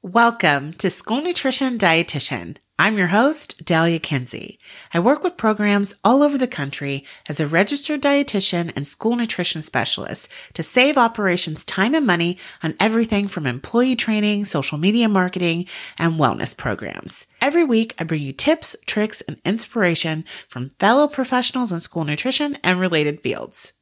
Welcome to School Nutrition Dietitian. I'm your host, Dahlia Kinsey. I work with programs all over the country as a registered dietitian and school nutrition specialist to save operations time and money on everything from employee training, social media marketing, and wellness programs. Every week, I bring you tips, tricks, and inspiration from fellow professionals in school nutrition and related fields.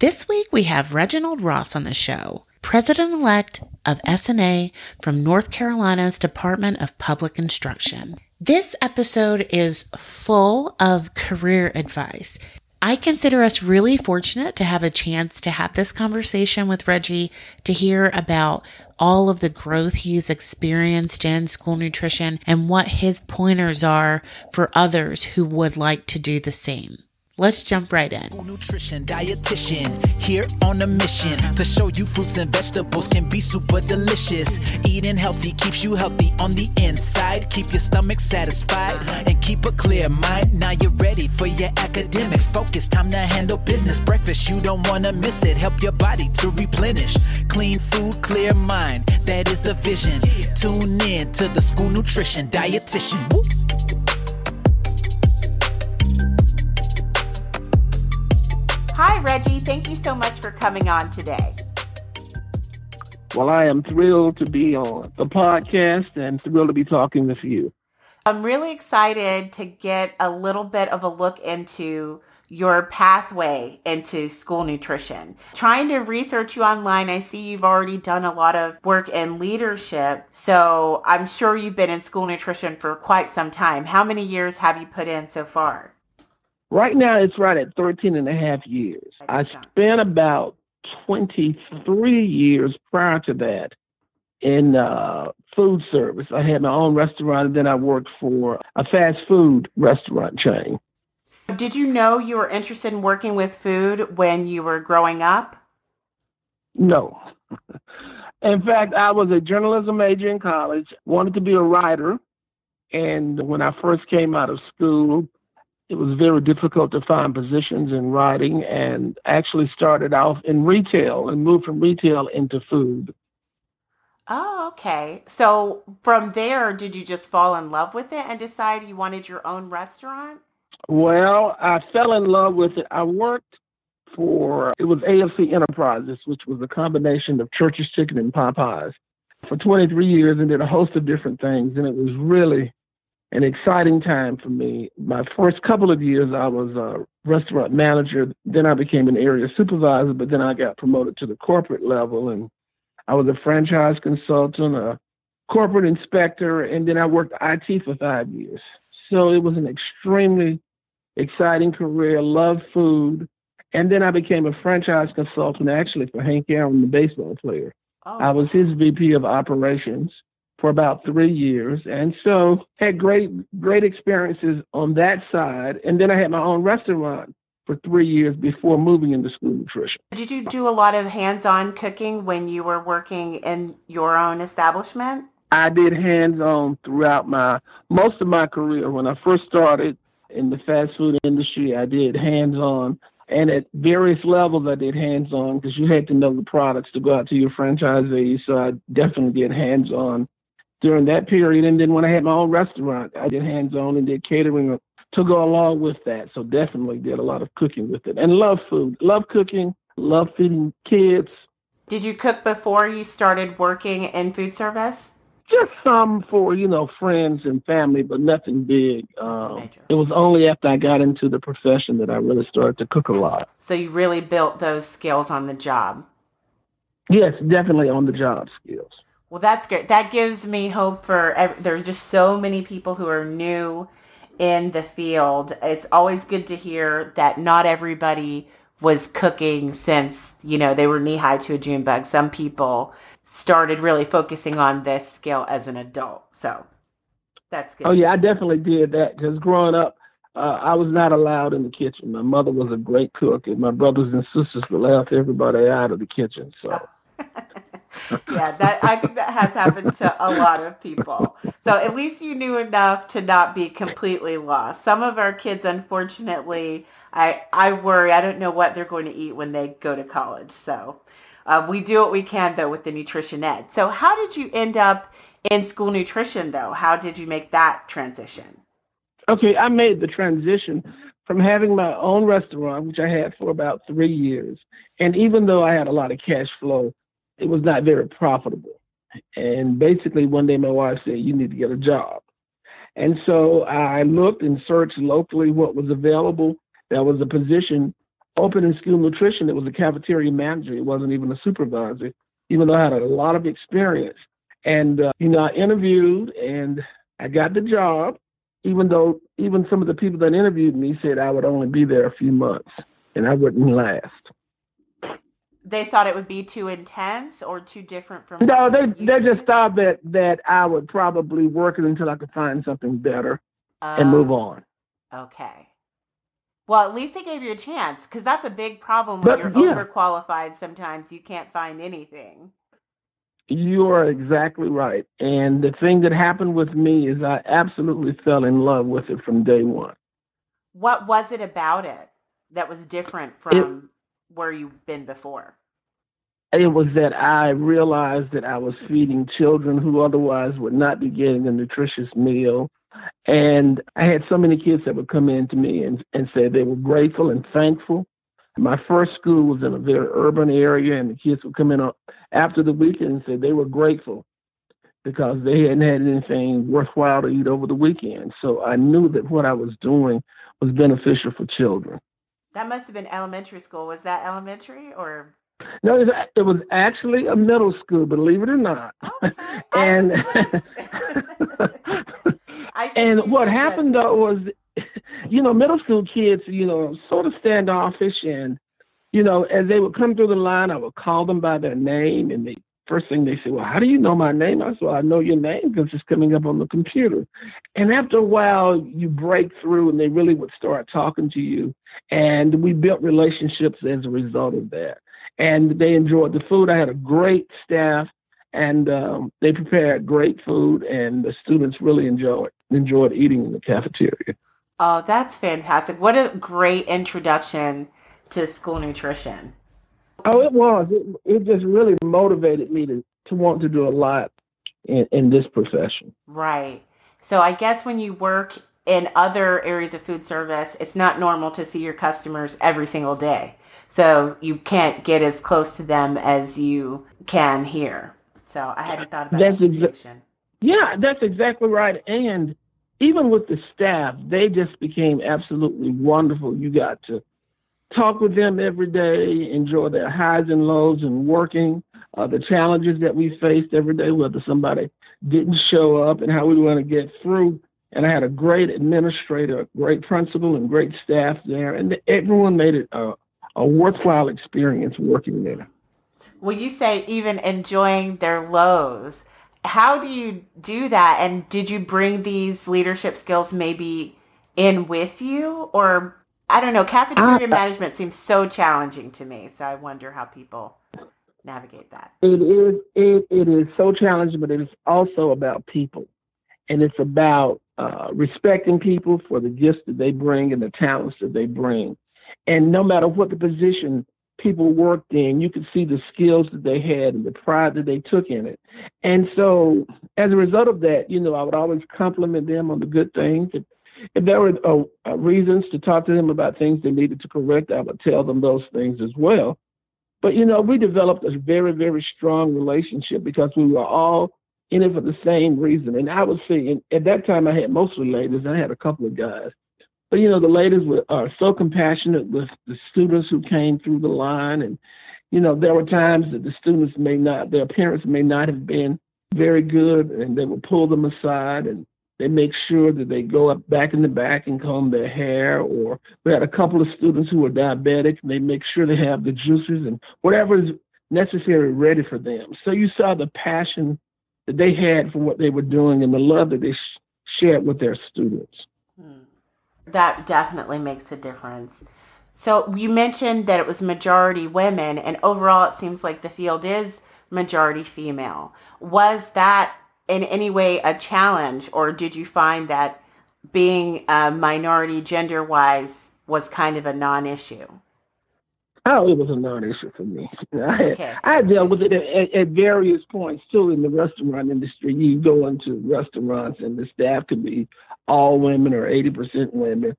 This week, we have Reginald Ross on the show president elect of SNA from North Carolina's Department of Public Instruction. This episode is full of career advice. I consider us really fortunate to have a chance to have this conversation with Reggie to hear about all of the growth he's experienced in school nutrition and what his pointers are for others who would like to do the same. Let's jump right in. School nutrition dietitian here on a mission to show you fruits and vegetables can be super delicious. Eating healthy keeps you healthy on the inside. Keep your stomach satisfied and keep a clear mind. Now you're ready for your academics. Focus, time to handle business. Breakfast, you don't want to miss it. Help your body to replenish. Clean food, clear mind. That is the vision. Tune in to the school nutrition dietitian. Woo. Hi, Reggie. Thank you so much for coming on today. Well, I am thrilled to be on the podcast and thrilled to be talking with you. I'm really excited to get a little bit of a look into your pathway into school nutrition. Trying to research you online, I see you've already done a lot of work in leadership. So I'm sure you've been in school nutrition for quite some time. How many years have you put in so far? Right now, it's right at 13 and a half years. I spent about 23 years prior to that in uh, food service. I had my own restaurant, and then I worked for a fast food restaurant chain. Did you know you were interested in working with food when you were growing up? No. in fact, I was a journalism major in college, wanted to be a writer. And when I first came out of school, it was very difficult to find positions in writing and actually started off in retail and moved from retail into food. Oh, okay. So from there, did you just fall in love with it and decide you wanted your own restaurant? Well, I fell in love with it. I worked for, it was AFC Enterprises, which was a combination of Church's Chicken and Popeyes for 23 years and did a host of different things. And it was really an exciting time for me. My first couple of years, I was a restaurant manager. Then I became an area supervisor, but then I got promoted to the corporate level, and I was a franchise consultant, a corporate inspector, and then I worked IT for five years. So it was an extremely exciting career. Loved food, and then I became a franchise consultant actually for Hank Aaron, the baseball player. Oh. I was his VP of operations for about three years, and so had great great experiences on that side. And then I had my own restaurant for three years before moving into school nutrition. Did you do a lot of hands-on cooking when you were working in your own establishment? I did hands-on throughout my most of my career. When I first started in the fast food industry, I did hands-on and at various levels I did hands-on because you had to know the products to go out to your franchisees. So I definitely did hands-on during that period. And then when I had my own restaurant, I did hands on and did catering to go along with that. So definitely did a lot of cooking with it and love food, love cooking, love feeding kids. Did you cook before you started working in food service? Just some for, you know, friends and family, but nothing big. Um, it was only after I got into the profession that I really started to cook a lot. So you really built those skills on the job? Yes, definitely on the job skills. Well, that's good. That gives me hope for. There are just so many people who are new in the field. It's always good to hear that not everybody was cooking since you know they were knee high to a June bug. Some people started really focusing on this skill as an adult. So that's good. Oh yeah, I definitely did that because growing up, uh, I was not allowed in the kitchen. My mother was a great cook, and my brothers and sisters would laugh everybody out of the kitchen. So. yeah, that I think that has happened to a lot of people. So at least you knew enough to not be completely lost. Some of our kids, unfortunately, I I worry. I don't know what they're going to eat when they go to college. So Uh, we do what we can though with the nutrition ed. So how did you end up in school nutrition though? How did you make that transition? Okay, I made the transition from having my own restaurant, which I had for about three years. And even though I had a lot of cash flow, it was not very profitable. And basically, one day my wife said, You need to get a job. And so I looked and searched locally what was available. There was a position open in school nutrition. It was a cafeteria manager. It wasn't even a supervisor, even though I had a lot of experience. And, uh, you know, I interviewed and I got the job, even though even some of the people that interviewed me said I would only be there a few months and I wouldn't last they thought it would be too intense or too different from no they they just thought that that i would probably work it until i could find something better and move oh, on. Okay. Well at least they gave you a chance because that's a big problem when but, you're yeah. overqualified sometimes you can't find anything. You are exactly right and the thing that happened with me is i absolutely fell in love with it from day one. What was it about it that was different from where you've been before? It was that I realized that I was feeding children who otherwise would not be getting a nutritious meal. And I had so many kids that would come in to me and, and say they were grateful and thankful. My first school was in a very urban area, and the kids would come in after the weekend and say they were grateful because they hadn't had anything worthwhile to eat over the weekend. So I knew that what I was doing was beneficial for children. That must have been elementary school. Was that elementary or? No, it was actually a middle school, believe it or not. Okay. and and what happened though was, you know, middle school kids, you know, sort of standoffish, and you know, as they would come through the line, I would call them by their name, and they first thing they say, Well, how do you know my name? I said, Well, I know your name because it's coming up on the computer. And after a while, you break through and they really would start talking to you. And we built relationships as a result of that. And they enjoyed the food. I had a great staff and um, they prepared great food, and the students really enjoyed enjoyed eating in the cafeteria. Oh, that's fantastic! What a great introduction to school nutrition. Oh, it was. It, it just really motivated me to, to want to do a lot in, in this profession. Right. So I guess when you work in other areas of food service, it's not normal to see your customers every single day. So you can't get as close to them as you can here. So I hadn't thought about that's that exa- Yeah, that's exactly right. And even with the staff, they just became absolutely wonderful. You got to talk with them every day, enjoy their highs and lows and working, uh, the challenges that we faced every day, whether somebody didn't show up and how we going to get through. And I had a great administrator, a great principal, and great staff there. And everyone made it a, a worthwhile experience working there. Well, you say even enjoying their lows. How do you do that? And did you bring these leadership skills maybe in with you or I don't know. Cafeteria uh, management seems so challenging to me. So I wonder how people navigate that. It is. It, it is so challenging, but it is also about people, and it's about uh, respecting people for the gifts that they bring and the talents that they bring. And no matter what the position people worked in, you could see the skills that they had and the pride that they took in it. And so, as a result of that, you know, I would always compliment them on the good things if there were uh, uh, reasons to talk to them about things they needed to correct, I would tell them those things as well. But you know, we developed a very, very strong relationship because we were all in it for the same reason. And I would say, at that time, I had mostly ladies. I had a couple of guys, but you know, the ladies were are so compassionate with the students who came through the line, and you know, there were times that the students may not, their parents may not have been very good, and they would pull them aside and they make sure that they go up back in the back and comb their hair. Or we had a couple of students who were diabetic, and they make sure they have the juices and whatever is necessary ready for them. So you saw the passion that they had for what they were doing and the love that they sh- shared with their students. Hmm. That definitely makes a difference. So you mentioned that it was majority women, and overall, it seems like the field is majority female. Was that in any way a challenge, or did you find that being a minority gender wise was kind of a non issue? Oh, it was a non-issue for me. I okay. I dealt with it at, at, various points too in the restaurant industry. You go into restaurants and the staff could be all women or 80% women.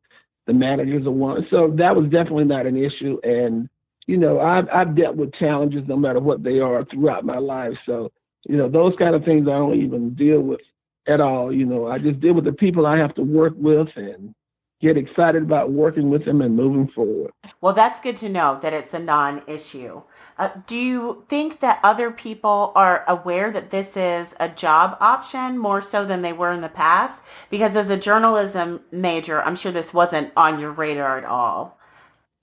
The managers are one. So that was definitely not an issue. And, you know, I've, I've dealt with challenges no matter what they are throughout my life. So, you know, those kind of things I don't even deal with at all. You know, I just deal with the people I have to work with and get excited about working with them and moving forward. Well, that's good to know that it's a non-issue. Uh, do you think that other people are aware that this is a job option more so than they were in the past? Because as a journalism major, I'm sure this wasn't on your radar at all.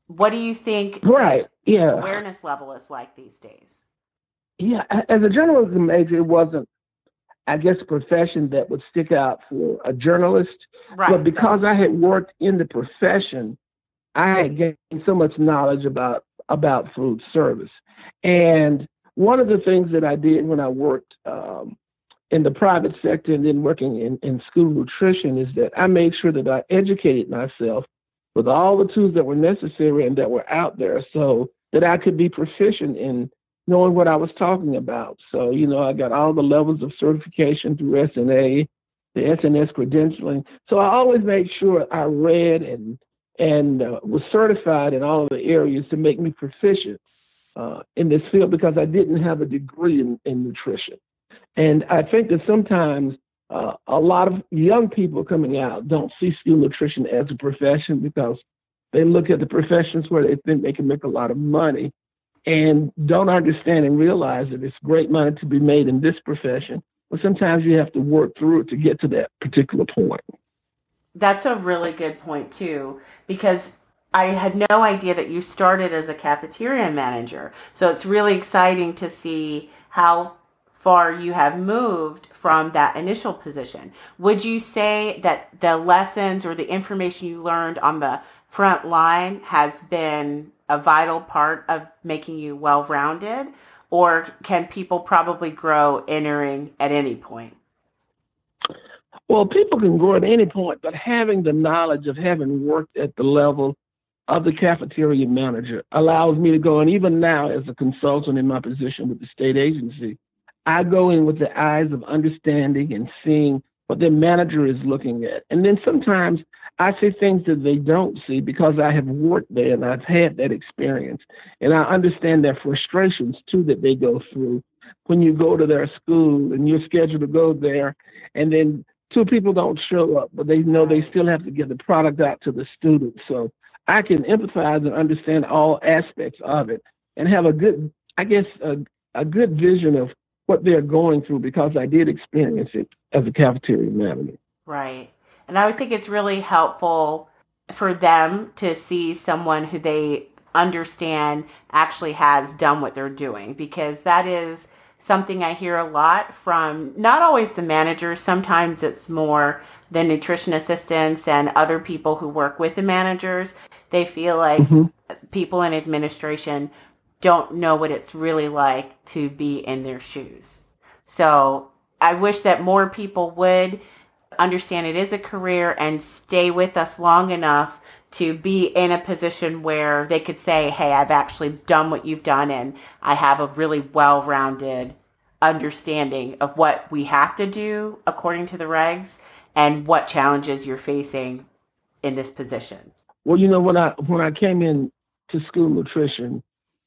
What do you think right. yeah. awareness level is like these days? Yeah, as a journalism major, it wasn't I guess, a profession that would stick out for a journalist. Right. But because I had worked in the profession, I had gained so much knowledge about about food service. And one of the things that I did when I worked um, in the private sector and then working in, in school nutrition is that I made sure that I educated myself with all the tools that were necessary and that were out there so that I could be proficient in knowing what I was talking about. So, you know, I got all the levels of certification through SNA, the SNS credentialing. So I always made sure I read and and uh, was certified in all of the areas to make me proficient uh, in this field because I didn't have a degree in, in nutrition. And I think that sometimes uh, a lot of young people coming out don't see school nutrition as a profession because they look at the professions where they think they can make a lot of money and don't understand and realize that it's great money to be made in this profession. But sometimes you have to work through it to get to that particular point. That's a really good point too, because I had no idea that you started as a cafeteria manager. So it's really exciting to see how far you have moved from that initial position. Would you say that the lessons or the information you learned on the front line has been a vital part of making you well-rounded or can people probably grow entering at any point? Well, people can grow at any point, but having the knowledge of having worked at the level of the cafeteria manager allows me to go, and even now as a consultant in my position with the state agency, I go in with the eyes of understanding and seeing what their manager is looking at. And then sometimes I see things that they don't see because I have worked there and I've had that experience. And I understand their frustrations too that they go through when you go to their school and you're scheduled to go there and then two people don't show up, but they know they still have to get the product out to the students. So I can empathize and understand all aspects of it and have a good, I guess, a, a good vision of what they're going through because I did experience it as a cafeteria manager. Right. And I would think it's really helpful for them to see someone who they understand actually has done what they're doing because that is something I hear a lot from not always the managers. Sometimes it's more the nutrition assistants and other people who work with the managers. They feel like mm-hmm. people in administration don't know what it's really like to be in their shoes. So I wish that more people would understand it is a career and stay with us long enough to be in a position where they could say, hey, I've actually done what you've done and I have a really well-rounded understanding of what we have to do according to the regs and what challenges you're facing in this position. Well, you know, when I when I came in to school nutrition,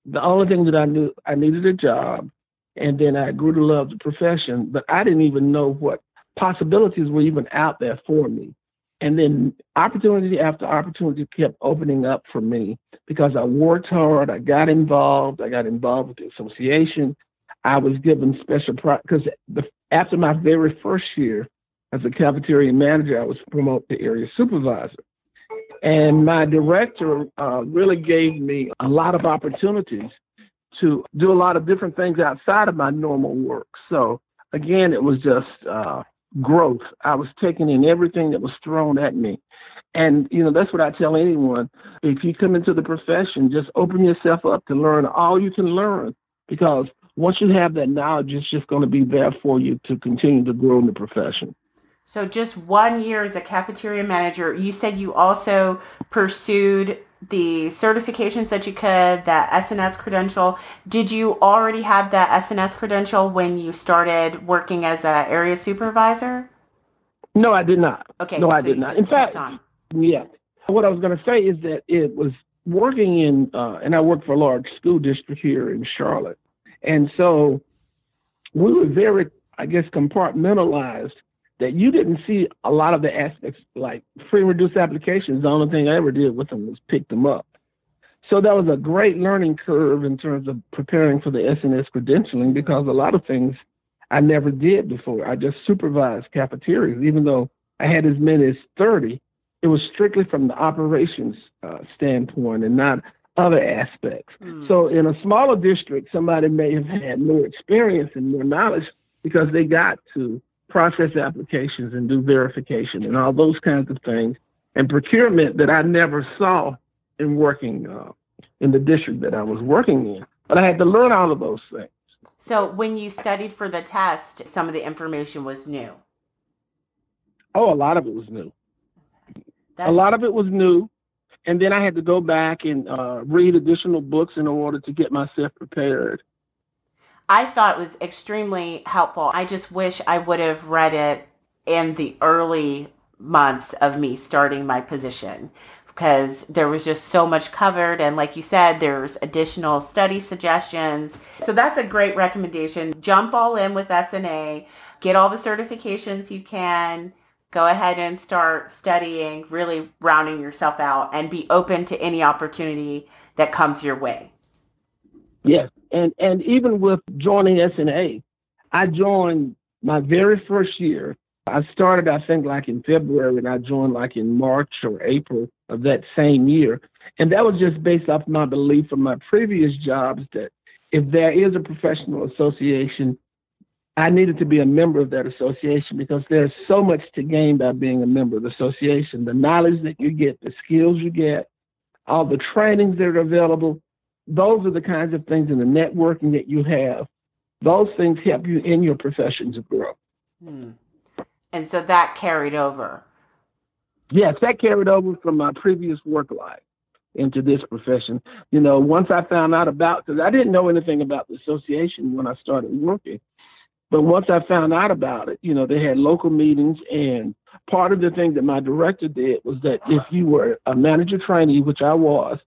the only thing that I knew I needed a job and then I grew to love the profession, but I didn't even know what possibilities were even out there for me. And then opportunity after opportunity kept opening up for me because I worked hard, I got involved, I got involved with the association. I was given special because after my very first year as a cafeteria manager, I was promoted to area supervisor. And my director uh, really gave me a lot of opportunities to do a lot of different things outside of my normal work. So again, it was just uh, growth. I was taking in everything that was thrown at me. And, you know, that's what I tell anyone. If you come into the profession, just open yourself up to learn all you can learn because once you have that knowledge, it's just going to be there for you to continue to grow in the profession. So, just one year as a cafeteria manager, you said you also pursued the certifications that you could, that SNS credential. Did you already have that SNS credential when you started working as an area supervisor? No, I did not. Okay. No, I did not. In fact, on. Yeah. What I was going to say is that it was working in, uh, and I worked for a large school district here in Charlotte. And so we were very, I guess, compartmentalized that you didn't see a lot of the aspects like free and reduced applications. The only thing I ever did with them was pick them up. So that was a great learning curve in terms of preparing for the SNS credentialing because a lot of things I never did before. I just supervised cafeterias, even though I had as many as 30 it was strictly from the operations uh, standpoint and not other aspects. Hmm. So in a smaller district, somebody may have had more experience and more knowledge because they got to process applications and do verification and all those kinds of things and procurement that I never saw in working uh, in the district that I was working in. But I had to learn all of those things. So when you studied for the test, some of the information was new. Oh, a lot of it was new. That's, a lot of it was new and then i had to go back and uh, read additional books in order to get myself prepared I thought was extremely helpful. I just wish I would have read it in the early months of me starting my position because there was just so much covered. And like you said there's additional study suggestions. So that's a great recommendation. Jump all in with sna get all the certifications you can. Go ahead and start studying really rounding yourself out and be open to any opportunity that comes your way. Yes and and even with joining sna i joined my very first year i started i think like in february and i joined like in march or april of that same year and that was just based off my belief from my previous jobs that if there is a professional association I needed to be a member of that association because there's so much to gain by being a member of the association. The knowledge that you get, the skills you get, all the trainings that are available, those are the kinds of things in the networking that you have. Those things help you in your profession to grow. Hmm. And so that carried over. Yes, that carried over from my previous work life into this profession. You know, once I found out about, because I didn't know anything about the association when I started working. But once I found out about it, you know, they had local meetings, and part of the thing that my director did was that if you were a manager trainee, which I was,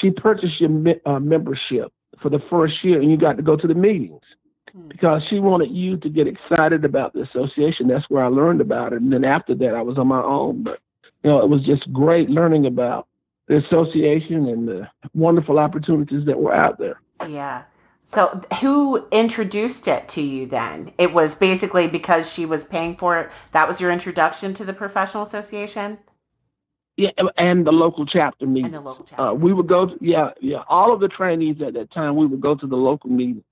she purchased your uh, membership for the first year, and you got to go to the meetings Hmm. because she wanted you to get excited about the association. That's where I learned about it, and then after that, I was on my own. But you know, it was just great learning about the association and the wonderful opportunities that were out there. Yeah. So who introduced it to you then? It was basically because she was paying for it. That was your introduction to the professional association Yeah, and the local chapter and meeting. the local chapter. Uh, we would go, to, yeah, yeah. All of the trainees at that time, we would go to the local meeting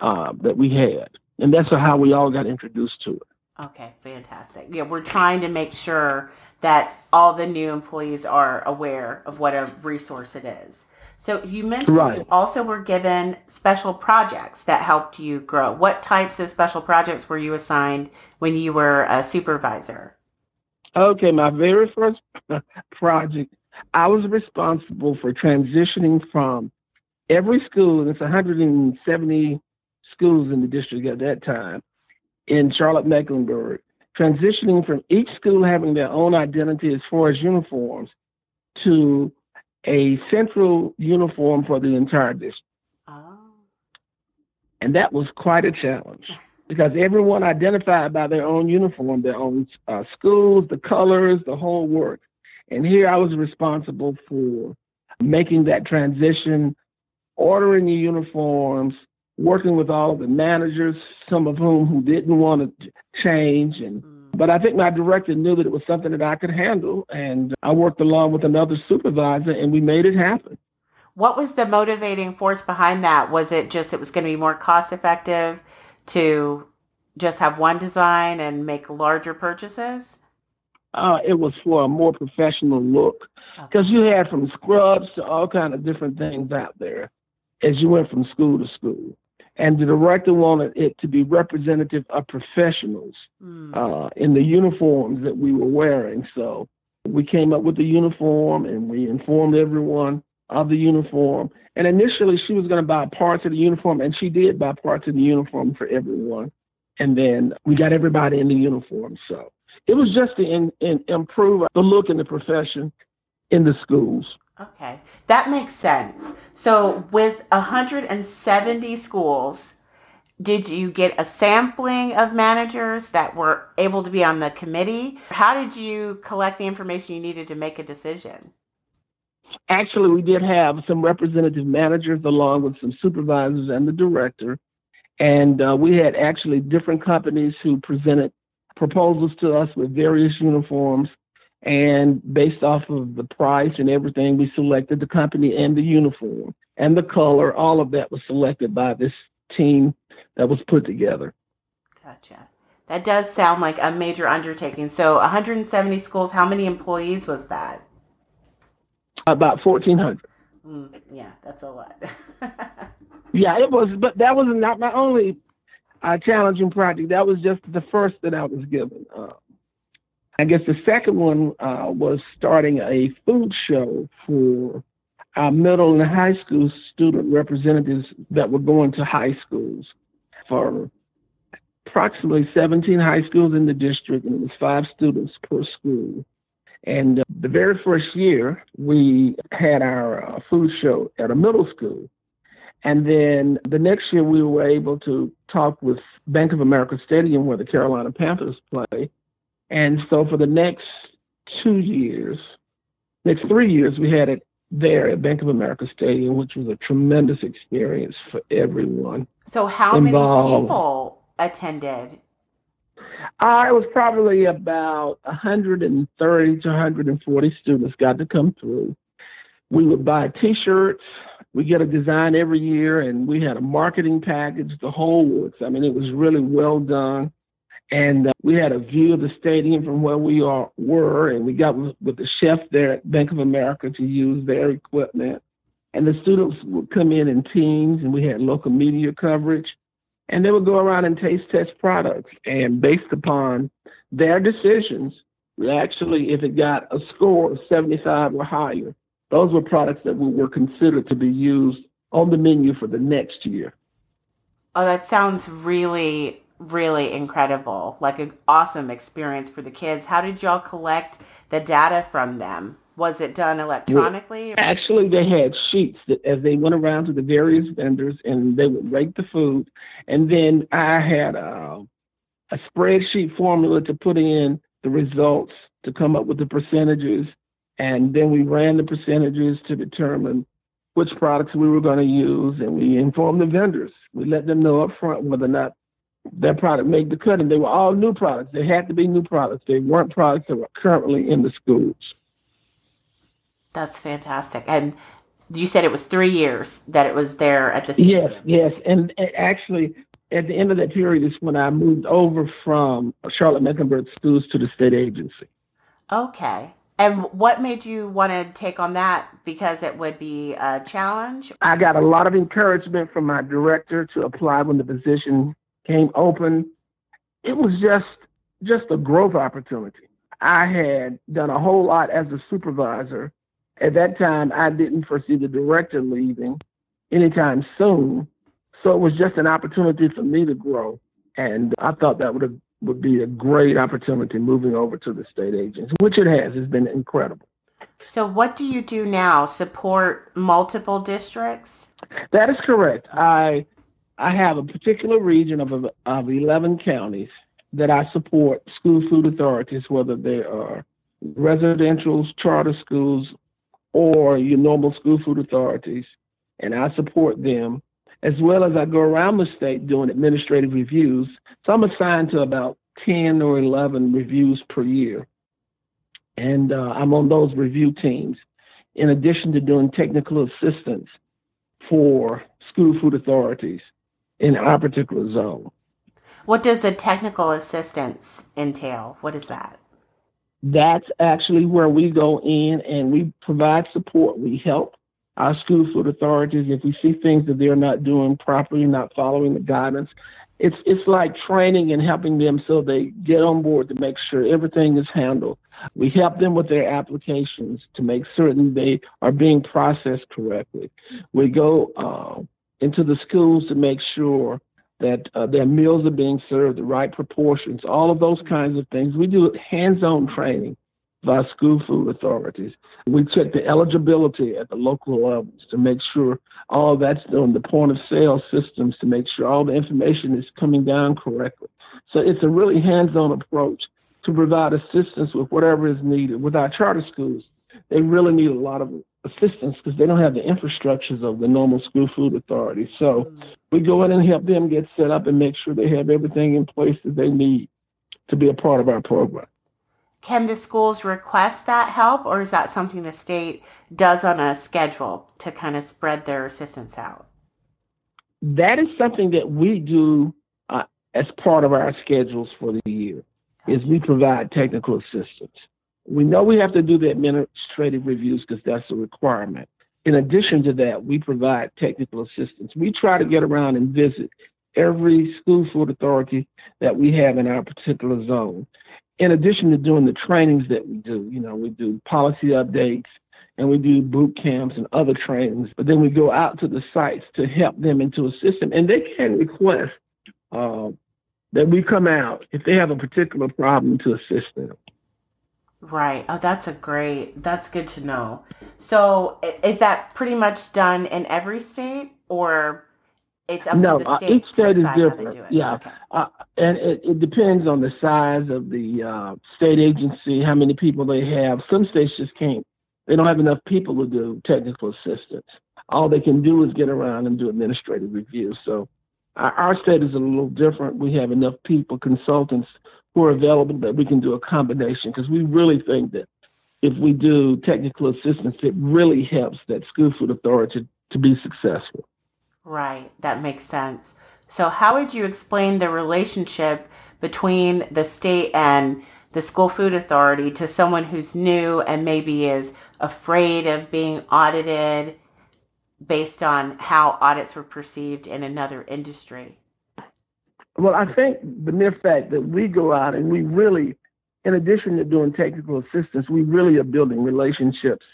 uh, that we had, and that's how we all got introduced to it. Okay, fantastic. Yeah, we're trying to make sure that all the new employees are aware of what a resource it is. So you mentioned Right. you also were given special projects that helped you grow. What types of special projects were you assigned when you were a supervisor? Okay, my very first project, I was responsible for transitioning from every school, and it's 170 schools in the district at that time in Charlotte Mecklenburg, transitioning from each school having their own identity as far as uniforms to a central uniform for the entire district. Oh. And that was quite a challenge because everyone identified by their own uniform, their own uh, schools, the colors, the whole work. And here I was responsible for making that transition, ordering the uniforms, working with all of the managers, some of whom who didn't want to change. And Mm. but I think my director knew that it was something that I could handle, and I worked along with another supervisor, and we made it happen. What was the motivating force behind that? Was it just it was going to be more cost effective to just have one design and make larger purchases? Uh, it was for a more professional look because you had from scrubs to all kind of different things out there as you went from school to school. And the director wanted it to be representative of professionals Mm. uh, in the uniforms that we were wearing. So We came up with the uniform and we informed everyone of the uniform. And initially, she was going to buy parts of the uniform, and she did buy parts of the uniform for everyone. And then we got everybody in the uniform. So it was just to in, in, improve the look in the profession in the schools. Okay, that makes sense. So with 170 schools, did you get a sampling of managers that were able to be on the committee? How did you collect the information you needed to make a decision? Actually, we did have some representative managers along with some supervisors and the director. And uh, we had actually different companies who presented proposals to us with various uniforms. And based off of the price and everything, we selected the company and the uniform and the color. All of that was selected by this team that was put together. Gotcha. That does sound like a major undertaking. So 170 schools, how many employees was that? About 1,400. Mm, yeah, that's a lot. yeah, it was, but that was not my only uh, challenging project. That was just the first that I was given. Uh, I guess the second one uh, was starting a food show for our middle and high school student representatives that were going to high schools for approximately 17 high schools in the district, and it was five students per school. And uh, the very first year, we had our uh, food show at a middle school. And then the next year, we were able to talk with Bank of America Stadium, where the Carolina Panthers play. And so for the next two years, next three years, we had it there at Bank of America Stadium, which was a tremendous experience for everyone. So, how involved. many people attended? Uh, it was probably about 130 to 140 students got to come through. We would buy T-shirts. We get a design every year, and we had a marketing package, the whole works. I mean, it was really well done. And uh, we had a view of the stadium from where we are, were, and we got with, with the chef there at Bank of America to use their equipment. And the students would come in in teams, and we had local media coverage. And they would go around and taste test products. And based upon their decisions, actually, if it got a score of 75 or higher, those were products that were considered to be used on the menu for the next year. Oh, that sounds really really incredible, like an awesome experience for the kids. How did y'all collect the data from them? Was it done electronically? Well, actually, they had sheets that as they went around to the various vendors and they would rate the food. And then I had a, a spreadsheet formula to put in the results to come up with the percentages. And then we ran the percentages to determine which products we were going to use. And we informed the vendors. We let them know up front whether or not that product made the cut, and they were all new products. They had to be new products. They weren't products that were currently in the schools. That's fantastic. And you said it was three years that it was there at the. Yes, yes, and actually, at the end of that period is when I moved over from Charlotte Mecklenburg Schools to the state agency. Okay. And what made you want to take on that? Because it would be a challenge? I got a lot of encouragement from my director to apply when the position came open. It was just just a growth opportunity. I had done a whole lot as a supervisor. At that time, I didn't foresee the director leaving anytime soon. So it was just an opportunity for me to grow. And I thought that would have, would be a great opportunity moving over to the state agency, which it has. It's been incredible. So what do you do now? Support multiple districts? That is correct. I I have a particular region of, of 11 counties that I support school food authorities, whether they are residential charter schools or your normal school food authorities, and I support them, as well as I go around the state doing administrative reviews. So I'm assigned to about 10 or 11 reviews per year. And uh, I'm on those review teams, in addition to doing technical assistance for school food authorities in our particular zone. What does the technical assistance entail? What is that? That's actually where we go in and we provide support. We help our school food authorities if we see things that they're not doing properly, not following the guidance. It's it's like training and helping them so they get on board to make sure everything is handled We help them with their applications to make certain they are being processed correctly. We go uh, into the schools to make sure that uh, their meals are being served the right proportions, all of those kinds of things. We do hands-on training by school food authorities. We check the eligibility at the local levels to make sure all that's done, the point of sale systems to make sure all the information is coming down correctly. So it's a really hands-on approach to provide assistance with whatever is needed. With our charter schools, they really need a lot of assistance because they don't have the infrastructures of the normal school food authority. So mm-hmm. we go in and help them get set up and make sure they have everything in place that they need to be a part of our program. Can the schools request that help or is that something the state does on a schedule to kind of spread their assistance out? That is something that we do uh, as part of our schedules for the year is we provide technical assistance. We know we have to do the administrative reviews because that's a requirement. In addition to that, we provide technical assistance. We try to get around and visit every school food authority that we have in our particular zone. In addition to doing the trainings that we do, you know, we do policy updates and we do boot camps and other trainings, but then we go out to the sites to help them and to assist them. and they can request uh, that we come out if they have a particular problem to assist them. Right. Oh, that's a great. That's good to know. So, is that pretty much done in every state, or it's up no, to the state? Uh, each state is different. Yeah, okay. uh, and it, it, depends on the size of the uh, state agency, how many people they have. Some states just can't. They don't have enough people to do technical assistance. All they can do is get around and do administrative reviews. So, our, our state is a little different. We have enough people, consultants who are available that we can do a combination because we really think that if we do technical assistance, it really helps that school food authority to be successful. Right, that makes sense. So, how would you explain the relationship between the state and the school food authority to someone who's new and maybe is afraid of being audited based on how audits were perceived in another industry? Well, I think the mere fact that we go out and we really, in addition to doing technical assistance, we really are building relationships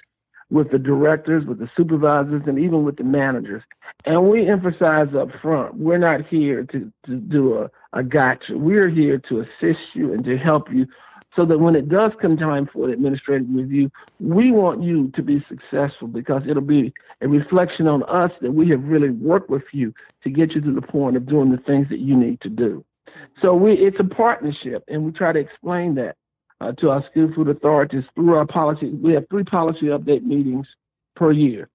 with the directors, with the supervisors, and even with the managers. And we emphasize up front, we're not here to, to do a, a gotcha. We're here to assist you and to help you so that when it does come time for the administrative review, we want you to be successful because it'll be a reflection on us that we have really worked with you to get you to the point of doing the things that you need to do. So we, it's a partnership, and we try to explain that uh, to our school food authorities through our policy. We have three policy update meetings per year.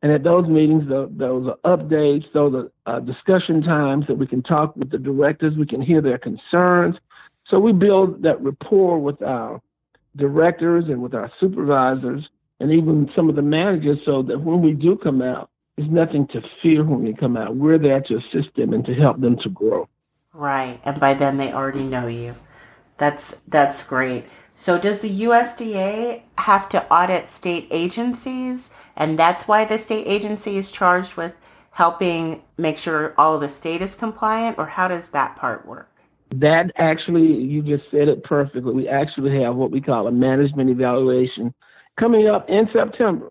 And at those meetings, those are updates, those are uh, discussion times that we can talk with the directors, we can hear their concerns, so we build that rapport with our directors and with our supervisors and even some of the managers so that when we do come out, there's nothing to fear when we come out. We're there to assist them and to help them to grow. Right. And by then they already know you. That's that's great. So does the USDA have to audit state agencies and that's why the state agency is charged with helping make sure all the state is compliant or how does that part work? That actually, you just said it perfectly. We actually have what we call a management evaluation coming up in September.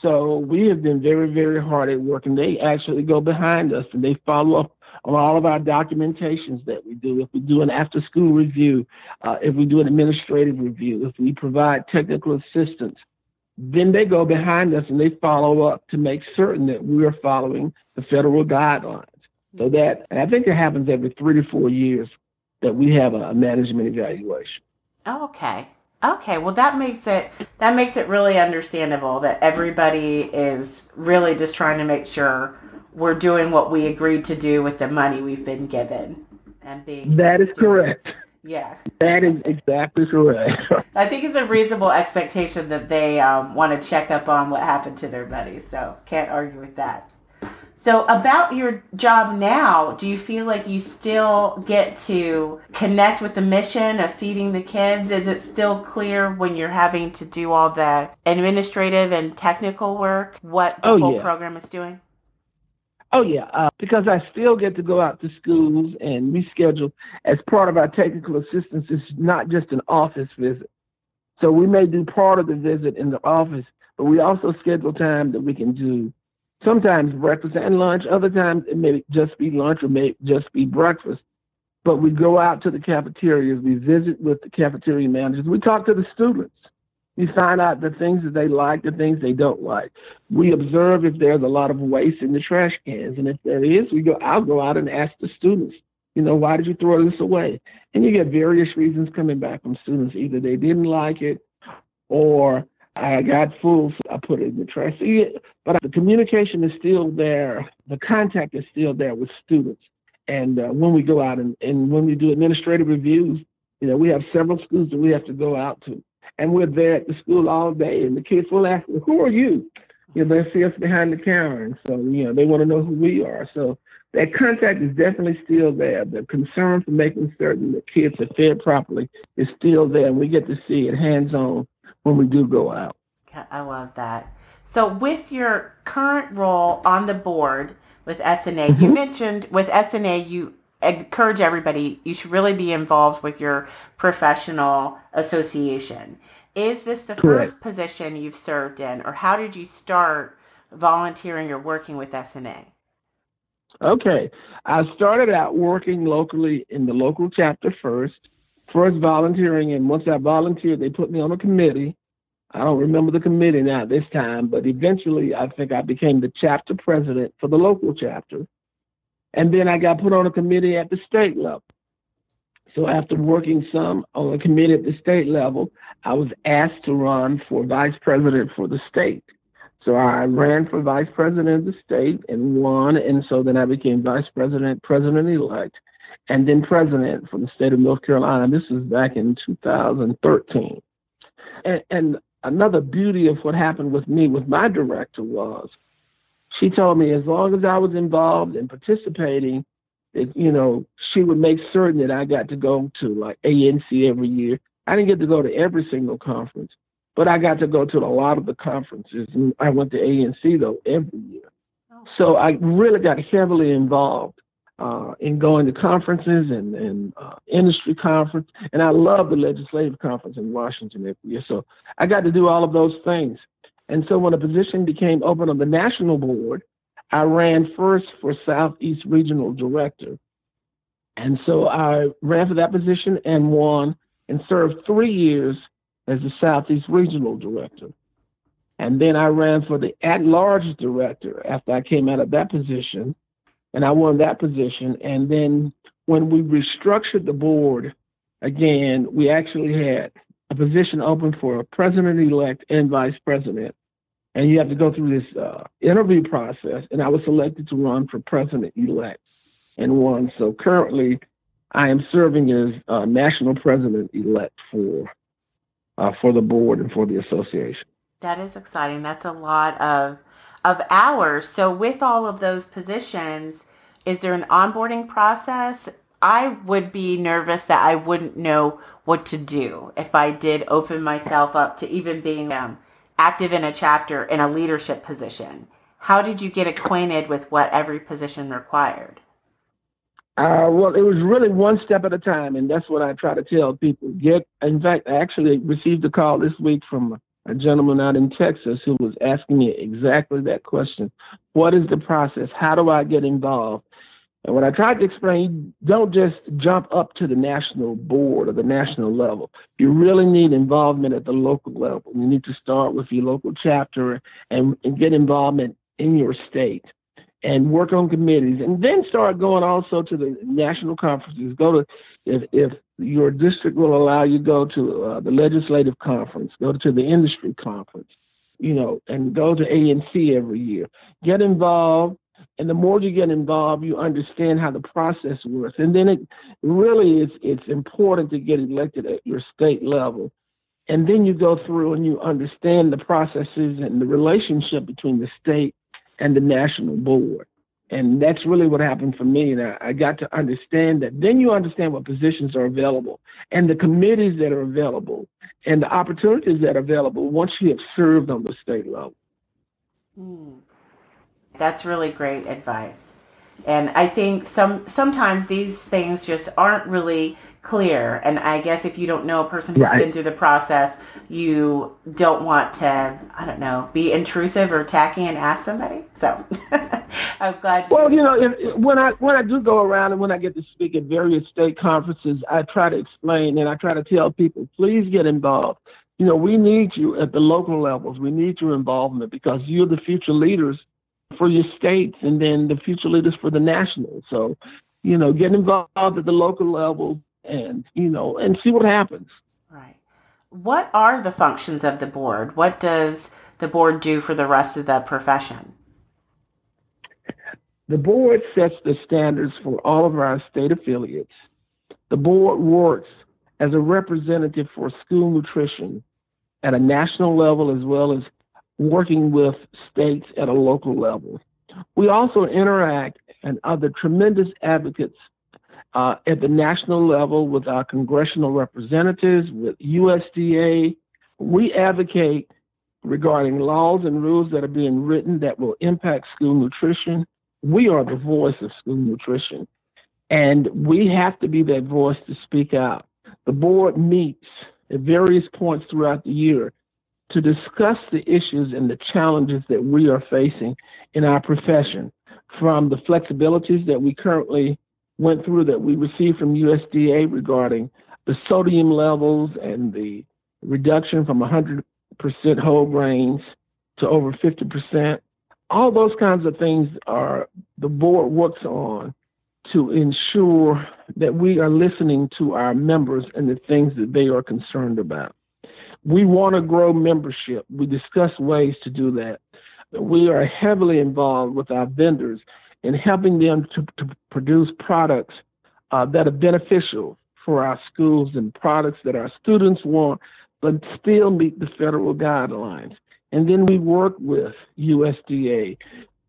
So we have been very, very hard at work, and they actually go behind us and they follow up on all of our documentations that we do. If we do an after school review, uh, if we do an administrative review, if we provide technical assistance, then they go behind us and they follow up to make certain that we are following the federal guidelines. So that, and I think it happens every three to four years that we have a, management evaluation. Oh, okay. Okay, well that makes it that makes it really understandable that everybody is really just trying to make sure we're doing what we agreed to do with the money we've been given and being That is correct. Yeah. That is exactly correct. I think it's a reasonable expectation that they um, want to check up on what happened to their buddies. So can't argue with that. So about your job now, do you feel like you still get to connect with the mission of feeding the kids? Is it still clear when you're having to do all the administrative and technical work what the oh, whole yeah. program is doing? Oh yeah, uh, because I still get to go out to schools and reschedule as part of our technical assistance. It's not just an office visit. So we may do part of the visit in the office, but we also schedule time that we can do sometimes breakfast and lunch. Other times it may just be lunch or may just be breakfast. But we go out to the cafeterias, we visit with the cafeteria managers, we talk to the students. We find out the things that they like, the things they don't like. We observe if there's a lot of waste in the trash cans, and if there is, we go. I'll go out and ask the students, you know, why did you throw this away? And you get various reasons coming back from students. Either they didn't like it, or I got full, so I put it in the trash. but the communication is still there. The contact is still there with students. And uh, when we go out and, and when we do administrative reviews, you know, we have several schools that we have to go out to. And we're there at the school all day, and the kids will ask, well, who are you? You know, they see us behind the counter, and so, you know, they want to know who we are. So that contact is definitely still there. The concern for making certain that kids are fed properly is still there, and we get to see it hands on when we do go out. I love that. So, with your current role on the board with SNA, mm-hmm. you mentioned with SNA, you encourage everybody, you should really be involved with your professional association. Is this the Correct. first position you've served in, or how did you start volunteering or working with SNA? Okay. I started out working locally in the local chapter first, first volunteering, and once I volunteered, they put me on a committee. I don't remember the committee now this time, but eventually I think I became the chapter president for the local chapter. And then I got put on a committee at the state level. So after working some on a committee at the state level, I was asked to run for vice president for the state. So I ran for vice president of the state and won. And so then I became vice president, president elect, and then president for the state of North Carolina. This was back in 2013. And, and another beauty of what happened with me with my director was she told me as long as I was involved and participating, that, you know, she would make certain that I got to go to like ANC every year. I didn't get to go to every single conference, but I got to go to a lot of the conferences. And I went to ANC though every year. Oh. So I really got heavily involved uh, in going to conferences and, and uh, industry conference. And I love the legislative conference in Washington every year. So I got to do all of those things. And so when a position became open on the national board, I ran first for Southeast Regional Director. And so I ran for that position and won and served three years as the Southeast Regional Director. And then I ran for the at large director after I came out of that position, and I won that position. And then when we restructured the board again, we actually had a position open for a president elect and vice president. And you have to go through this uh, interview process. And I was selected to run for president elect and won. So currently, I am serving as uh, national president elect for uh, for the board and for the association. That is exciting. That's a lot of of hours. So with all of those positions, is there an onboarding process? I would be nervous that I wouldn't know what to do if I did open myself up to even being um, active in a chapter in a leadership position. How did you get acquainted with what every position required? Uh, well, it was really one step at a time, and that's what I try to tell people. Get, in fact, I actually received a call this week from a gentleman out in Texas who was asking me exactly that question: What is the process? How do I get involved? And what I tried to explain, don't just jump up to the national board or the national level. You really need involvement at the local level. You need to start with your local chapter and, and get involvement in your state and work on committees and then start going also to the national conferences. Go to, if, if your district will allow you, go to uh, the legislative conference, go to the industry conference, you know, and go to ANC every year. Get involved and the more you get involved, you understand how the process works. And then it really is it's important to get elected at your state level. And then you go through and you understand the processes and the relationship between the state and the national board. And that's really what happened for me. And I, I got to understand that. Then you understand what positions are available and the committees that are available and the opportunities that are available once you have served on the state level. Mm. That's really great advice. And I think some sometimes these things just aren't really clear. And I guess if you don't know a person who's Right. been through the process, you don't want to, I don't know, be intrusive or tacky and ask somebody. So Oh, I'm glad. Well, you know, if- when I when I do go around and when I get to speak at various state conferences, I try to explain and I try to tell people, please get involved. You know, we need you at the local levels. We need your involvement because you're the future leaders for your states and then the future leaders for the national. So, you know, get involved at the local level and you know and see what happens. Right. What are the functions of the board? What does the board do for the rest of the profession? The board sets the standards for all of our state affiliates. The board works as a representative for school nutrition at a national level as well as working with states at a local level. We also interact and are the tremendous advocates uh, at the national level with our congressional representatives, with USDA. We advocate regarding laws and rules that are being written that will impact school nutrition we are the voice of school nutrition, and we have to be that voice to speak out. The board meets at various points throughout the year to discuss the issues and the challenges that we are facing in our profession, from the flexibilities that we currently went through that we received from USDA regarding the sodium levels and the reduction from 100% whole grains to over 50% all those kinds of things are the board works on to ensure that we are listening to our members and the things that they are concerned about. We want to grow membership. We discuss ways to do that. We are heavily involved with our vendors in helping them to, to produce products uh, that are beneficial for our schools and products that our students want, but still meet the federal guidelines. And then we work with USDA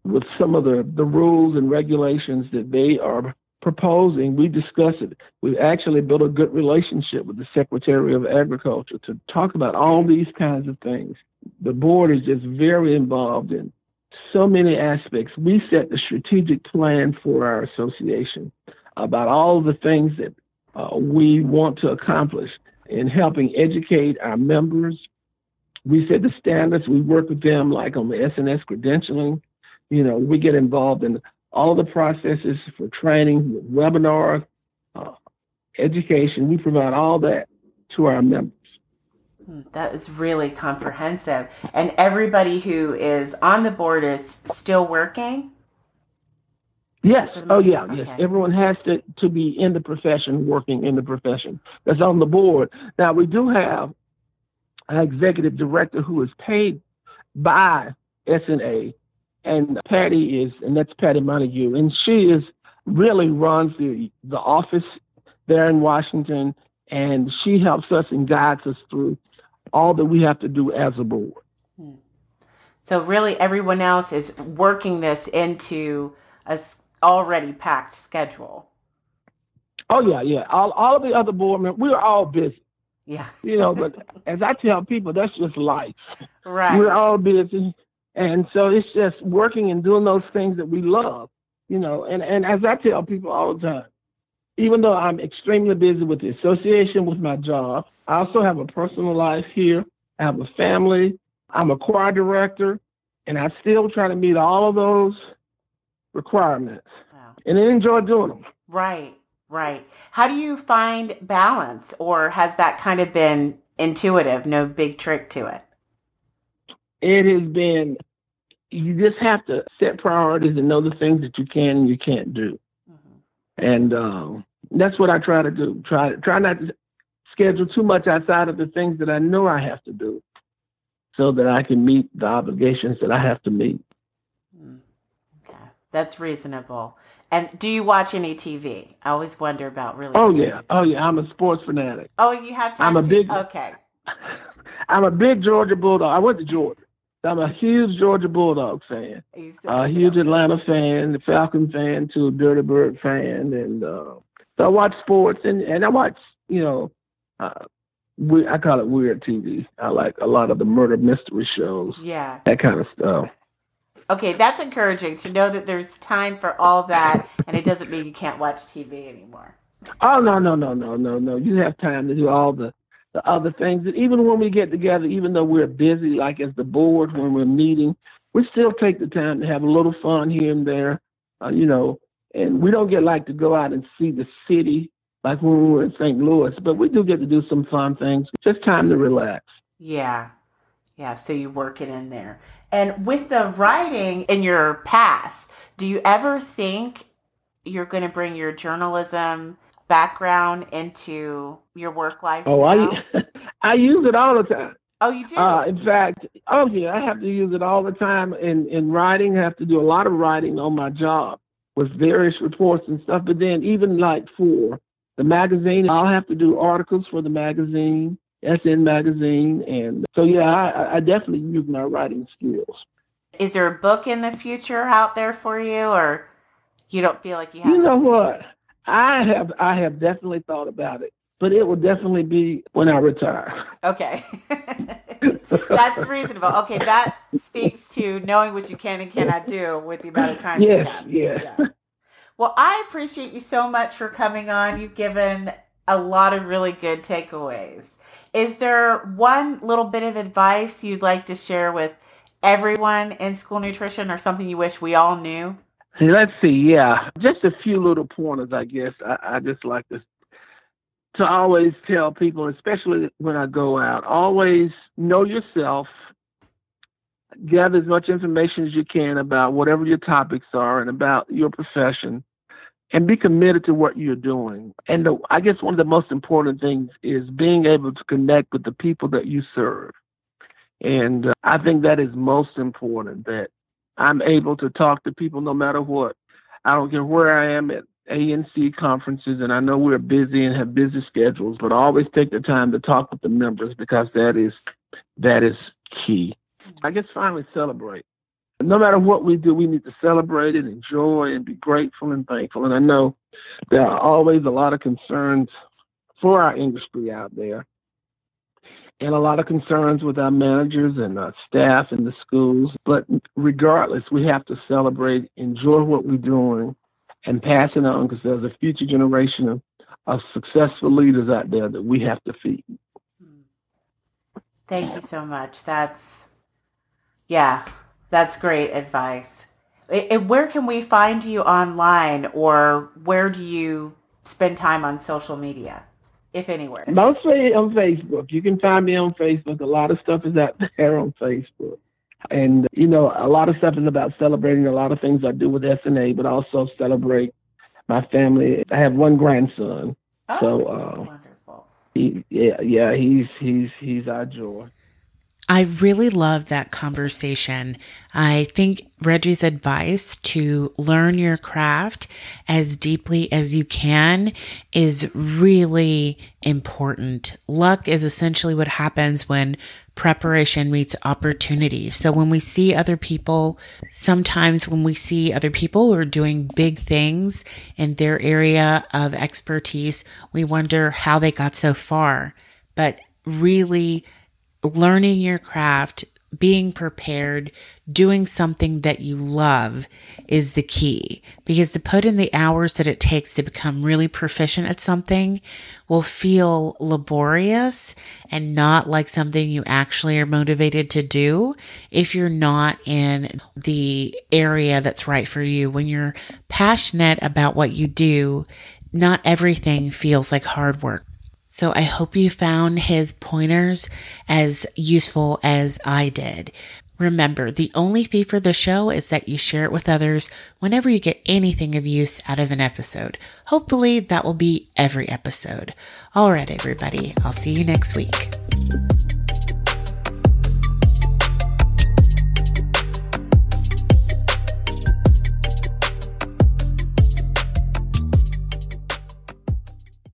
with some of the, the rules and regulations that they are proposing. We discuss it. We've actually built a good relationship with the Secretary of Agriculture to talk about all these kinds of things. The board is just very involved in so many aspects. We set the strategic plan for our association about all the things that uh, we want to accomplish in helping educate our members, we set the standards. We work with them like on the SNS credentialing. You know, we get involved in all the processes for training, webinars, uh, education. We provide all that to our members. Hmm, That is really comprehensive. And everybody who is on the board is still working? Yes. Oh, yeah. part, Yes. Everyone has to, to be in the profession, working in the profession. That's on the board. Now, we do have an executive director who is paid by SNA, and Patty is, and that's Patty Montague, and she is really runs the the office there in Washington, and she helps us and guides us through all that we have to do as a board. Hmm. So really everyone else is working this into a already packed schedule. Oh yeah, yeah. All all of the other board members, we're all busy. Yeah. you know, but as I tell people, that's just life. Right. We're all busy. And so it's just working and doing those things that we love, you know. And, and as I tell people all the time, even though I'm extremely busy with the association, with my job, I also have a personal life here. I have a family. I'm a choir director, and I still try to meet all of those requirements Wow. and then enjoy doing them. Right. Right. How do you find balance or has that kind of been intuitive, no big trick to it? it has been you just have to set priorities and know the things that you can and you can't do Mhm. and um, that's what i try to do try try not to schedule too much outside of the things that i know i have to do so that i can meet the obligations that i have to meet Mm. Okay. That's reasonable. And do you watch any TV? I always wonder about really. oh yeah oh yeah i'm a sports fanatic Oh, you have time I'm a to- big- Okay. i'm a big georgia bulldog i went to georgia i'm a huge georgia bulldog fan a it huge. Atlanta fan, the Falcon fan, to a Dirty Bird fan, and uh, so I watch sports and and I watch you know, uh, we I call it weird TV. I like a lot of the murder mystery shows, Yeah. that kind of stuff. Okay, that's encouraging to know that there's time for all that, and it doesn't mean you can't watch TV anymore. Oh no, no, no, no, no, no. You have time to do all the the other things. And even when we get together, even though we're busy, like as the board when we're meeting, we still take the time to have a little fun here and there. Uh, you know, and we don't get like to go out and see the city like when we were in St. Louis, but we do get to do some fun things. Just time to relax. Yeah. Yeah. So you work it in there. And with the writing in your past, do you ever think you're going to bring your journalism background into your work life? Oh, now? I I use it all the time. Oh, you do? Uh, in fact, oh yeah, I have to use it all the time in in writing. I have to do a lot of writing on my job with various reports and stuff. But then even like for the magazine, I'll have to do articles for the magazine, SN magazine, and so yeah, I, I definitely use my writing skills. Is there a book in the future out there for you, or you don't feel like you have? You know what? I have I have definitely thought about it, but it will definitely be when I retire. Okay. That's reasonable. Okay, that speaks to knowing what you can and cannot do with the amount of time yes, you have. Yeah. yeah. Well, I appreciate you so much for coming on. You've given a lot of really good takeaways. Is there one little bit of advice you'd like to share with everyone in school nutrition or something you wish we all knew? Let's see. Yeah, just a few little pointers, I guess. I, I just like to to always tell people, especially when I go out, always know yourself. Gather as much information as you can about whatever your topics are and about your profession, and be committed to what you're doing. And the, I guess one of the most important things is being able to connect with the people that you serve. And uh, I think that is most important that I'm able to talk to people no matter what. I don't care where I am at ANC conferences, and I know we're busy and have busy schedules, but I always take the time to talk with the members because that is that is key. I guess finally celebrate. No matter what we do, we need to celebrate and enjoy and be grateful and thankful. And I know there are always a lot of concerns for our industry out there and a lot of concerns with our managers and our staff in the schools. But regardless, we have to celebrate, enjoy what we're doing, and pass it on because there's a future generation of, of successful leaders out there that we have to feed. Thank you so much. That's, yeah, that's great advice. It, where can we find you online or where do you spend time on social media? if anywhere? Mostly on Facebook. You can find me on Facebook. A lot of stuff is out there on Facebook. And, you know, a lot of stuff is about celebrating a lot of things I do with SNA, but also celebrate my family. I have one grandson. Oh, so, uh, wonderful. He, yeah, yeah, he's, he's, he's our joy. I really love that conversation. I think Reggie's advice to learn your craft as deeply as you can is really important. Luck is essentially what happens when preparation meets opportunity. So when we see other people, sometimes when we see other people who are doing big things in their area of expertise, we wonder how they got so far. But really, learning your craft, being prepared, doing something that you love is the key because to put in the hours that it takes to become really proficient at something will feel laborious and not like something you actually are motivated to do if you're not in the area that's right for you. When you're passionate about what you do, not everything feels like hard work. So I hope you found his pointers as useful as I did. Remember, the only fee for the show is that you share it with others whenever you get anything of use out of an episode. Hopefully, that will be every episode. All right, everybody, I'll see you next week.